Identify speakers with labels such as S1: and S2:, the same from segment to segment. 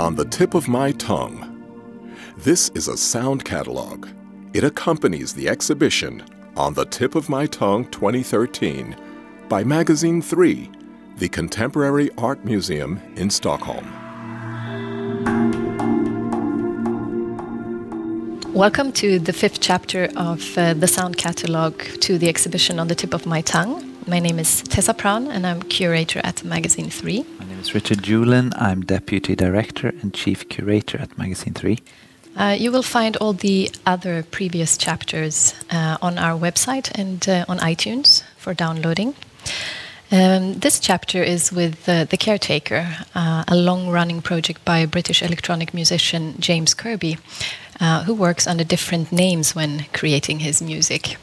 S1: On the Tip of My Tongue. This is a sound catalog. It accompanies the exhibition On the Tip of My Tongue 2013 by Magasin 3, the Contemporary Art Museum in Stockholm.
S2: Welcome to the fifth chapter of uh, the sound catalog to the exhibition On the Tip of My Tongue. My name is Tessa Praun and I'm curator at Magasin 3.
S3: Name is Richard Julin. I'm deputy director and chief curator at Magasin 3.
S2: Uh, you will find all the other previous chapters uh, on our website and uh, on iTunes for downloading. Um, this chapter is with uh, The Caretaker, uh, a long running project by British electronic musician James Kirby, uh, who works under different names when creating his music.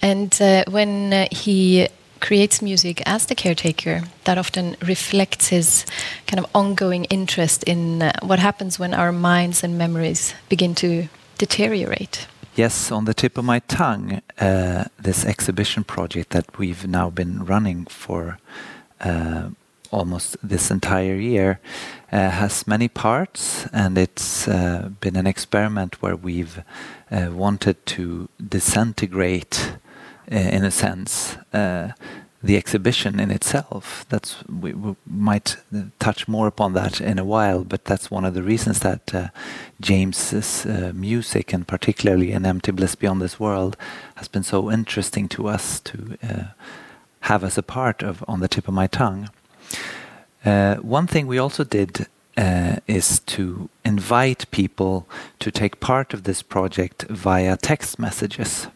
S2: And when he creates music as the caretaker that often reflects his kind of ongoing interest in uh, what happens when our minds and memories begin to deteriorate.
S3: Yes, on the tip of my tongue, uh, this exhibition project that we've now been running for uh, almost this entire year uh, has many parts, and it's uh, been an experiment where we've wanted to disintegrate in a sense, uh, the exhibition in itself. That's we, we, might touch more upon that in a while, but that's one of the reasons that uh, James's uh, music, and particularly "An Empty Bliss Beyond This World," has been so interesting to us to uh, have as a part of on the tip of my tongue. Uh, one thing we also did uh, is to invite people to take part of this project via text messages.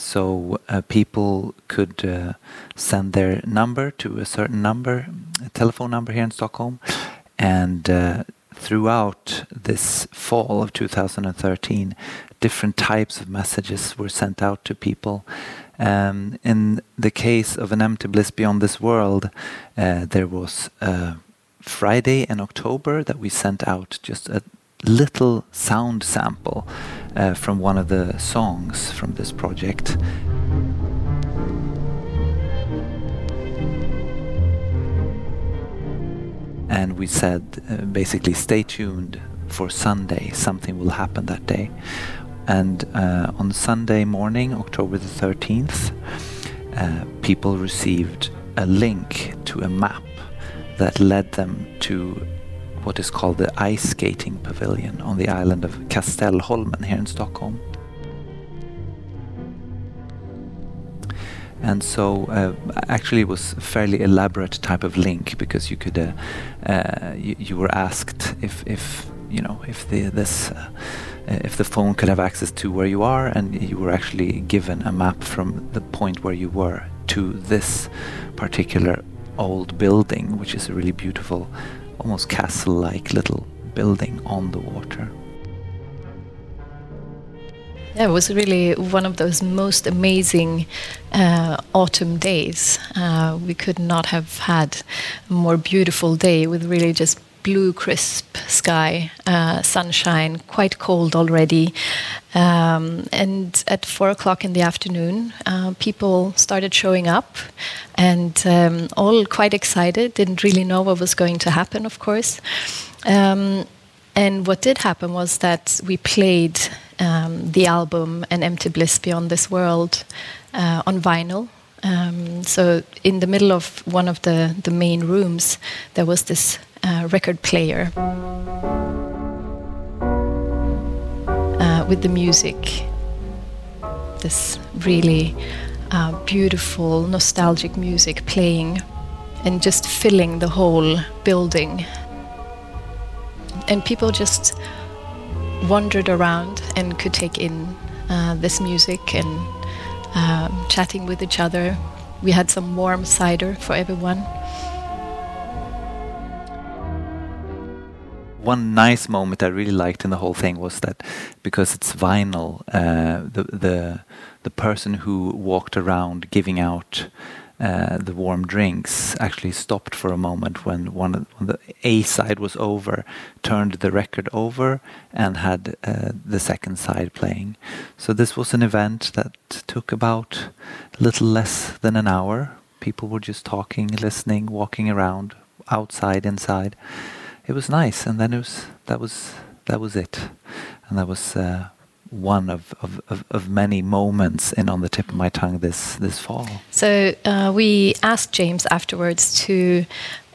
S3: So uh, people could uh, send their number to a certain number, a telephone number here in Stockholm, and uh, throughout this fall of 2013, different types of messages were sent out to people. Um, in the case of an empty bliss beyond this world, uh, there was a Friday in October that we sent out just a little sound sample uh, from one of the songs from this project. And we said uh, basically, stay tuned for Sunday, something will happen that day. And uh, on Sunday morning, October the 13th, uh, people received a link to a map that led them to what is called the ice skating pavilion on the island of Kastellholmen here in Stockholm. And so, uh, actually, it was a fairly elaborate type of link because you could, uh, uh, you, you, were asked if, if you know, if the this, uh, if the phone could have access to where you are, and you were actually given a map from the point where you were to this particular old building, which is a really beautiful almost castle-like little building on the water.
S2: Yeah, it was really one of those most amazing uh, autumn days. Uh, we could not have had a more beautiful day with really just blue, crisp sky, uh, sunshine, quite cold already. Um, and at four o'clock in the afternoon, uh, people started showing up and um, all quite excited, didn't really know what was going to happen, of course. Um, and what did happen was that we played um, the album An Empty Bliss Beyond This World uh, on vinyl. Um, so, in the middle of one of the, the main rooms, there was this uh, record player uh, with the music. This really uh, beautiful, nostalgic music playing and just filling the whole building. And people just wandered around and could take in uh, this music and um, chatting with each other. We had some warm cider for everyone.
S3: one nice moment I really liked in the whole thing was that because it's vinyl, uh, the the the person who walked around giving out uh, the warm drinks actually stopped for a moment when one of, the A side was over, turned the record over, and had uh, the second side playing. So this was an event that took about a little less than an hour. People were just talking, listening, walking around, outside, inside it was nice, and then it was that was that was it, and that was uh, one of, of, of, of, many moments in on the tip of my tongue this this fall.
S2: So uh, we asked James afterwards to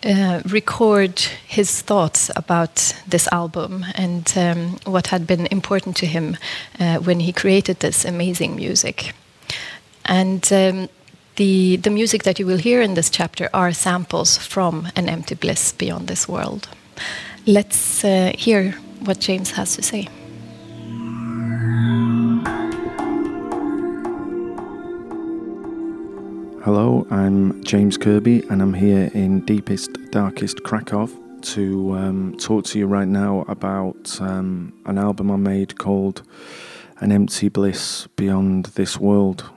S2: uh, record his thoughts about this album and um, what had been important to him uh, when he created this amazing music. And um, the, the music that you will hear in this chapter are samples from An Empty Bliss Beyond This World. Let's uh, hear what James has to say.
S4: Hello, I'm James Kirby, and I'm here in deepest, darkest Krakow to um, talk to you right now about um, an album I made called An Empty Bliss Beyond This World.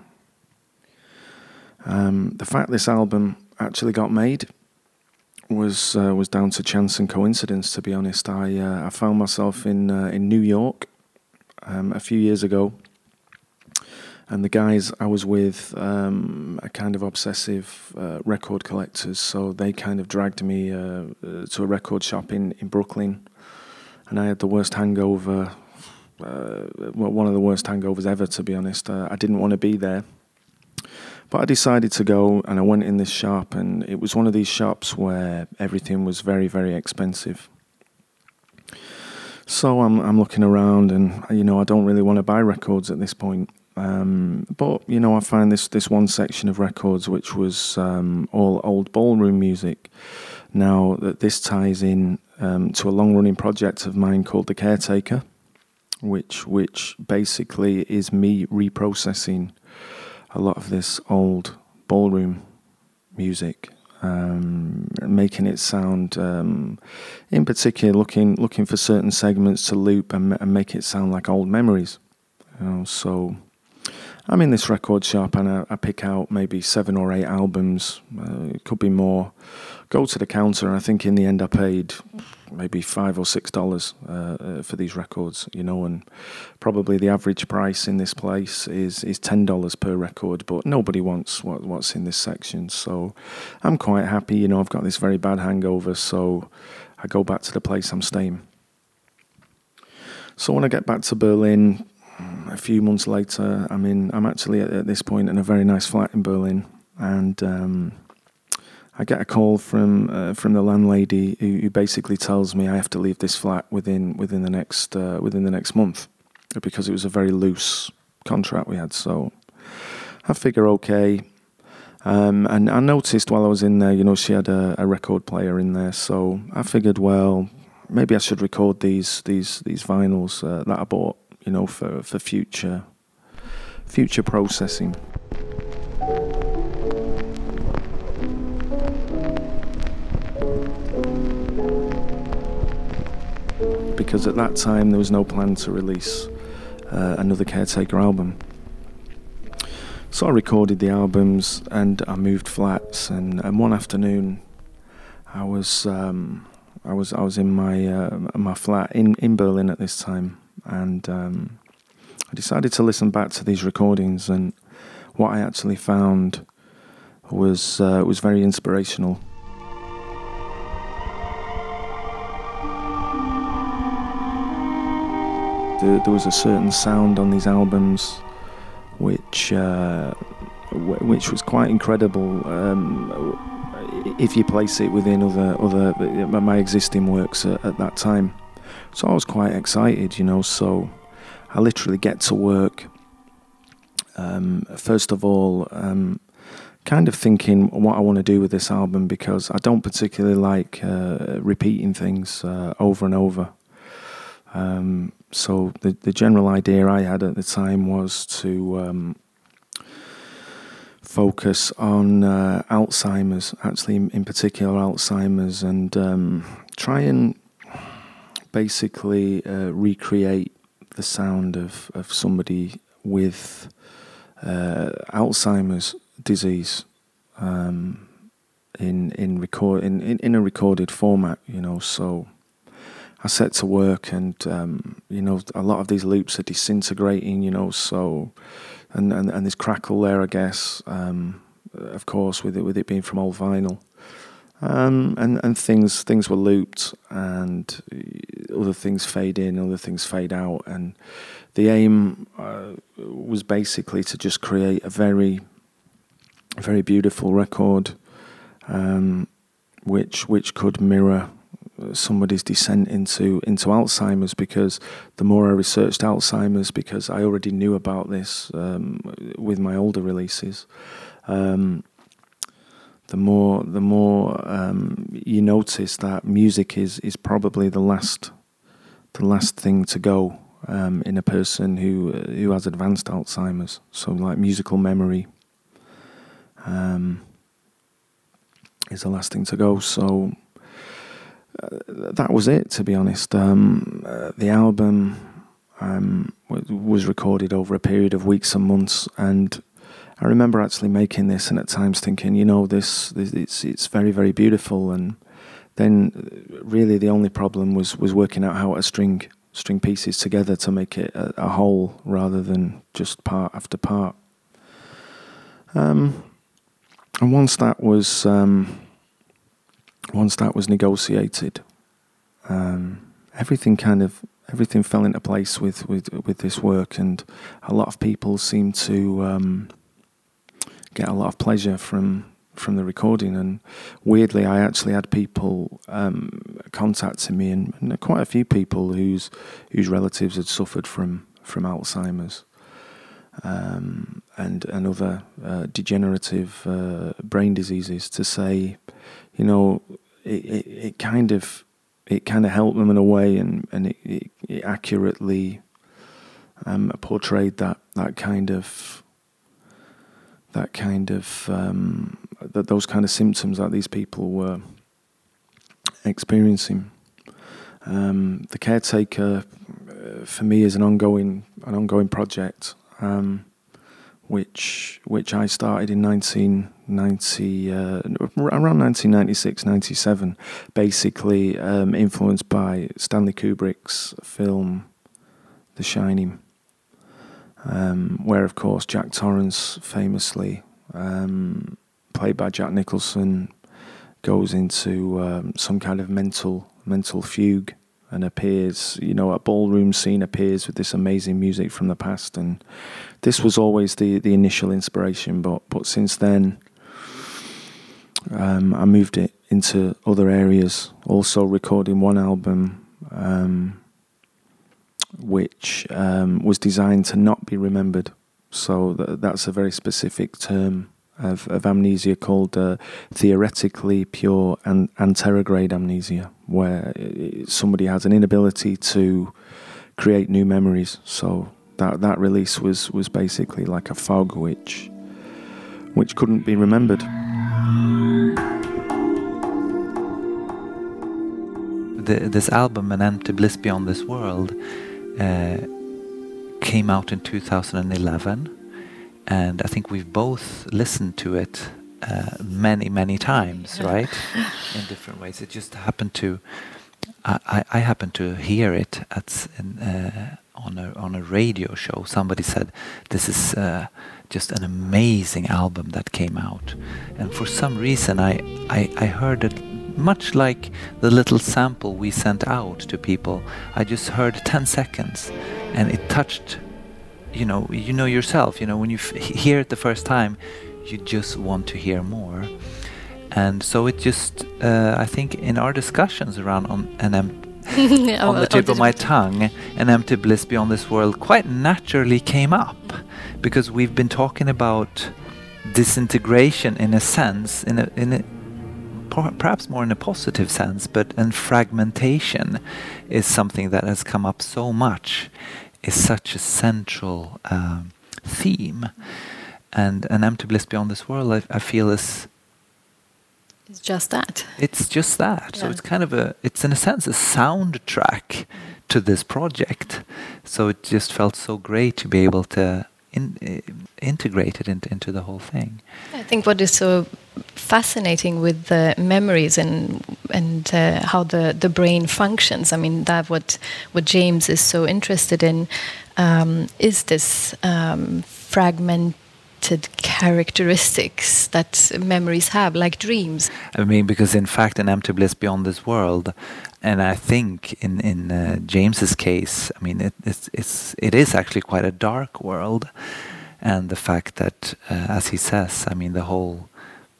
S4: Um, the fact this album actually got made was uh, was down to chance and coincidence. To be honest, I uh, I found myself in uh, in New York um, a few years ago, and the guys I was with um, are kind of obsessive uh, record collectors, so they kind of dragged me uh, uh, to a record shop in in Brooklyn, and I had the worst hangover. well, one of the worst hangovers ever, to be honest. I didn't want to be there but I decided to go and I went in this shop, and it was one of these shops where everything was very, very expensive. So I'm I'm looking around, and you know I don't really want to buy records at this point. Um, but you know I find this this one section of records which was um, all old ballroom music. Now that this ties in um, to a long running project of mine called The Caretaker, which which basically is me reprocessing a lot of this old ballroom music, um, making it sound, um, in particular, looking looking for certain segments to loop and, and, make it sound like old memories. You know, so I'm in this record shop and I, I pick out maybe seven or eight albums. Uh, it could be more. Go to the counter, and I think in the end I paid maybe five or six dollars uh, uh, for these records, you know, and probably the average price in this place is is ten dollars per record. But nobody wants what, what's in this section, so I'm quite happy. You know, I've got this very bad hangover, so I go back to the place I'm staying. So when I get back to Berlin, a few months later, I'm in. I'm actually at, at this point in a very nice flat in Berlin, and. Um, I get a call from uh, from the landlady who, who, basically tells me I have to leave this flat within within the next uh, within the next month because it was a very loose contract we had. So I figure okay. Um, and I noticed while I was in there, you know, she had a, a, record player in there. So I figured, well, maybe I should record these these these vinyls uh, that I bought, you know, for for future future processing. Because at that time there was no plan to release uh, another Caretaker album. So I recorded the albums and I moved flats. And, and one afternoon, I was um, I was I was in my uh, my flat in, in Berlin at this time, and um, I decided to listen back to these recordings. And what I actually found was uh, was very inspirational. There, there was a certain sound on these albums which uh, w- which was quite incredible. Um, if you place it within other other my existing works at, at, that time, so I was quite excited, you know. So I literally get to work. Um, first of all, um, kind of thinking what I want to do with this album because I don't particularly like uh, repeating things uh, over and over. Um, so the the general idea I had at the time was to um, focus on uh, Alzheimer's, actually in, particular Alzheimer's, and um, try and basically uh, recreate the sound of, of somebody with uh, Alzheimer's disease um, in in record in, in, in a recorded format, you know. So I set to work, and um, you know, a lot of these loops are disintegrating. You know, so and and, and there's crackle there, I guess. Um, of course, with it with it being from old vinyl, Um, and and things things were looped, and other things fade in, other things fade out, and the aim uh, was basically to just create a very very beautiful record, um, which which could mirror somebody's descent into into Alzheimer's because the more I researched Alzheimer's because I already knew about this um, with my older releases. Um, the more the more um, you notice that music is is probably the last the last thing to go um, in a person who who has advanced Alzheimer's. So like musical memory um, is the last thing to go. So that was it, to be honest. Um, uh, the album um, was recorded over a period of weeks and months, and I remember actually making this and at times thinking, you know, this, this it's it's very very beautiful, and then uh, really the only problem was was working out how to string string pieces together to make it a, a whole rather than just part after part. Um, and once that was um, once that was negotiated, um, everything kind of everything fell into place with, with, with this work, and a lot of people seemed to um, get a lot of pleasure from from the recording. And weirdly, I actually had people um, contacting me, and, and, quite a few people whose whose relatives had suffered from from Alzheimer's. Um, and and other uh, degenerative uh, brain diseases to say, you know, it, it, it, kind of it kind of helped them in a way, and and it, it, it accurately um, portrayed that that kind of that kind of um, that those kind of symptoms that these people were experiencing. Um, the caretaker uh, for me is an ongoing an ongoing project. Um, which which I started in 1990, uh, around 1996, 97, basically um, influenced by Stanley Kubrick's film The Shining, um, where of course Jack Torrance famously, um, played by Jack Nicholson, goes into um, some kind of mental mental fugue and appears, you know, a ballroom scene appears with this amazing music from the past. And this was always the, the initial inspiration, but, but since then, um, I moved it into other areas, also recording one album um, which um, was designed to not be remembered. So th- that's a very specific term of, of amnesia called uh, theoretically pure and anterograde amnesia, where somebody has an inability to create new memories. So that that release was was basically like a fog, which which couldn't be remembered.
S3: The, this album, An Empty Bliss Beyond This World, uh, came out in 2011 and I think we've both listened to it uh, many, many times, right? in different ways. It just happened to. I, I happened to hear it at in, uh, on a on a radio show. Somebody said this is uh, just an amazing album that came out, and for some reason I, I I heard it much like the little sample we sent out to people. I just heard 10 seconds, and it touched you know you know yourself you know when you hear it the first time you just want to hear more. And so it just uh, i think in our discussions around on an on the tip of my tongue an empty bliss beyond this world quite naturally came up because we've been talking about disintegration in a sense in a, in a perhaps more in a positive sense but and fragmentation is something that has come up so much is such a central um, theme. And an empty bliss beyond this world, I, I, feel is.
S2: It's just that.
S3: It's just that. Yeah. So it's kind of a, it's in a sense a soundtrack to this project. So it just felt so great to be able to in, uh, integrate it into, the whole thing.
S2: I think what is so fascinating with the memories and and uh, how the, the brain functions. I mean, that what what James is so interested in um, is this um, fragmentation limited characteristics that memories have, like dreams.
S3: I mean, because in fact, an empty bliss beyond this world, and I think in in uh, James's case, I mean, it, it's it's it is actually quite a dark world, and the fact that, uh, as he says, I mean, the whole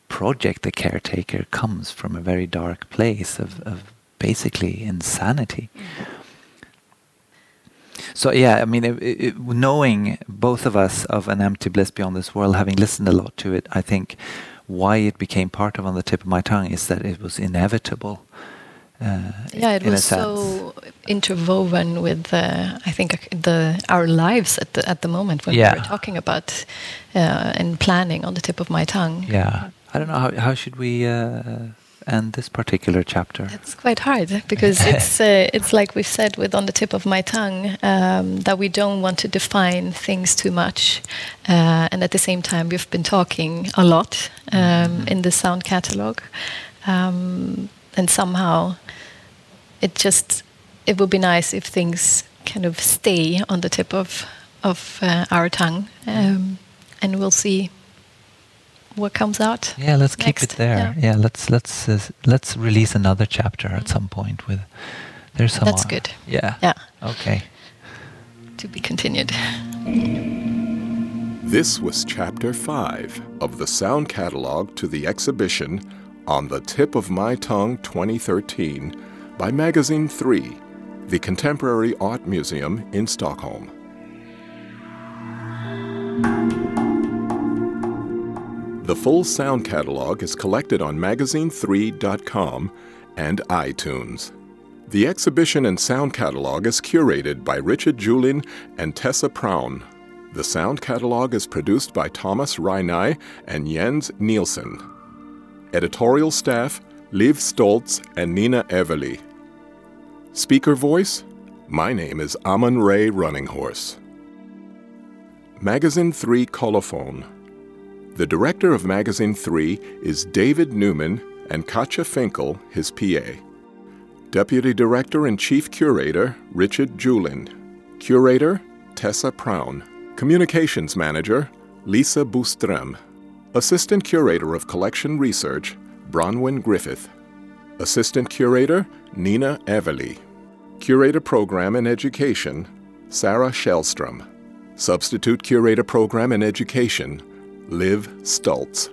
S3: project, the caretaker, comes from a very dark place of, of basically insanity. So yeah, I mean, it, it, knowing both of us of an empty bliss beyond this world, having listened a lot to it, I think why it became part of on the tip of my tongue is that it was inevitable.
S2: Uh, yeah, it was so interwoven with uh, I think the our lives at the at the moment when yeah. we were talking about uh, and planning on the tip of my tongue.
S3: Yeah, I don't know how how should we end this particular chapter?
S2: It's quite hard because it's uh, it's like we've said with on the tip of my tongue um, that we don't want to define things too much, uh, and at the same time we've been talking a lot um, mm-hmm. in the sound catalog, um, and somehow it just it would be nice if things kind of stay on the tip of of uh, our tongue, um, and we'll see what comes out.
S3: Yeah, let's next. keep it there. Yeah, yeah let's let's uh, let's release another chapter at some point with. There's some.
S2: That's good.
S3: Yeah.
S2: Yeah.
S3: Okay.
S2: To be continued.
S1: This was chapter 5 of the sound catalog to the exhibition On the Tip of My Tongue 2013 by Magasin 3, the Contemporary Art Museum in Stockholm. The full sound catalog is collected on magasin3.com and iTunes. The exhibition and sound catalog is curated by Richard Julin and Tessa Praun. The sound catalog is produced by Thomas Reinai and Jens Nielsen. Editorial staff Liv Stoltz and Nina Everly. Speaker voice My name is Amon Ray Running Horse. Magasin 3 Colophone the director of Magasin 3 is David Neuman and Katja Finkel, his PA. Deputy Director and Chief Curator Richard Julin. Curator Tessa Praun. Communications Manager Lisa Bustrem. Assistant Curator of Collection Research Bronwyn Griffith. Assistant Curator Nina Everly. Curator Program and Education Sarah Shellstrom. Substitute Curator Program and Education Liv Stoltz.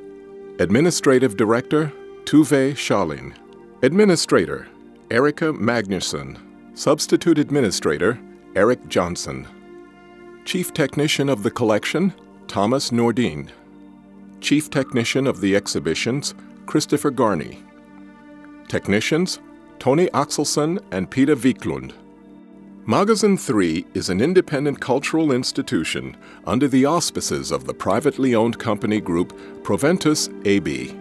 S1: Administrative Director, Tuve Shalin. Administrator, Erica Magnusson. Substitute Administrator, Eric Johnson. Chief Technician of the Collection, Thomas Nordine. Chief Technician of the Exhibitions, Christopher Garney. Technicians, Tony Axelsson and Peter Wiklund. Magasin 3 is an independent cultural institution under the auspices of the privately owned company group Proventus AB.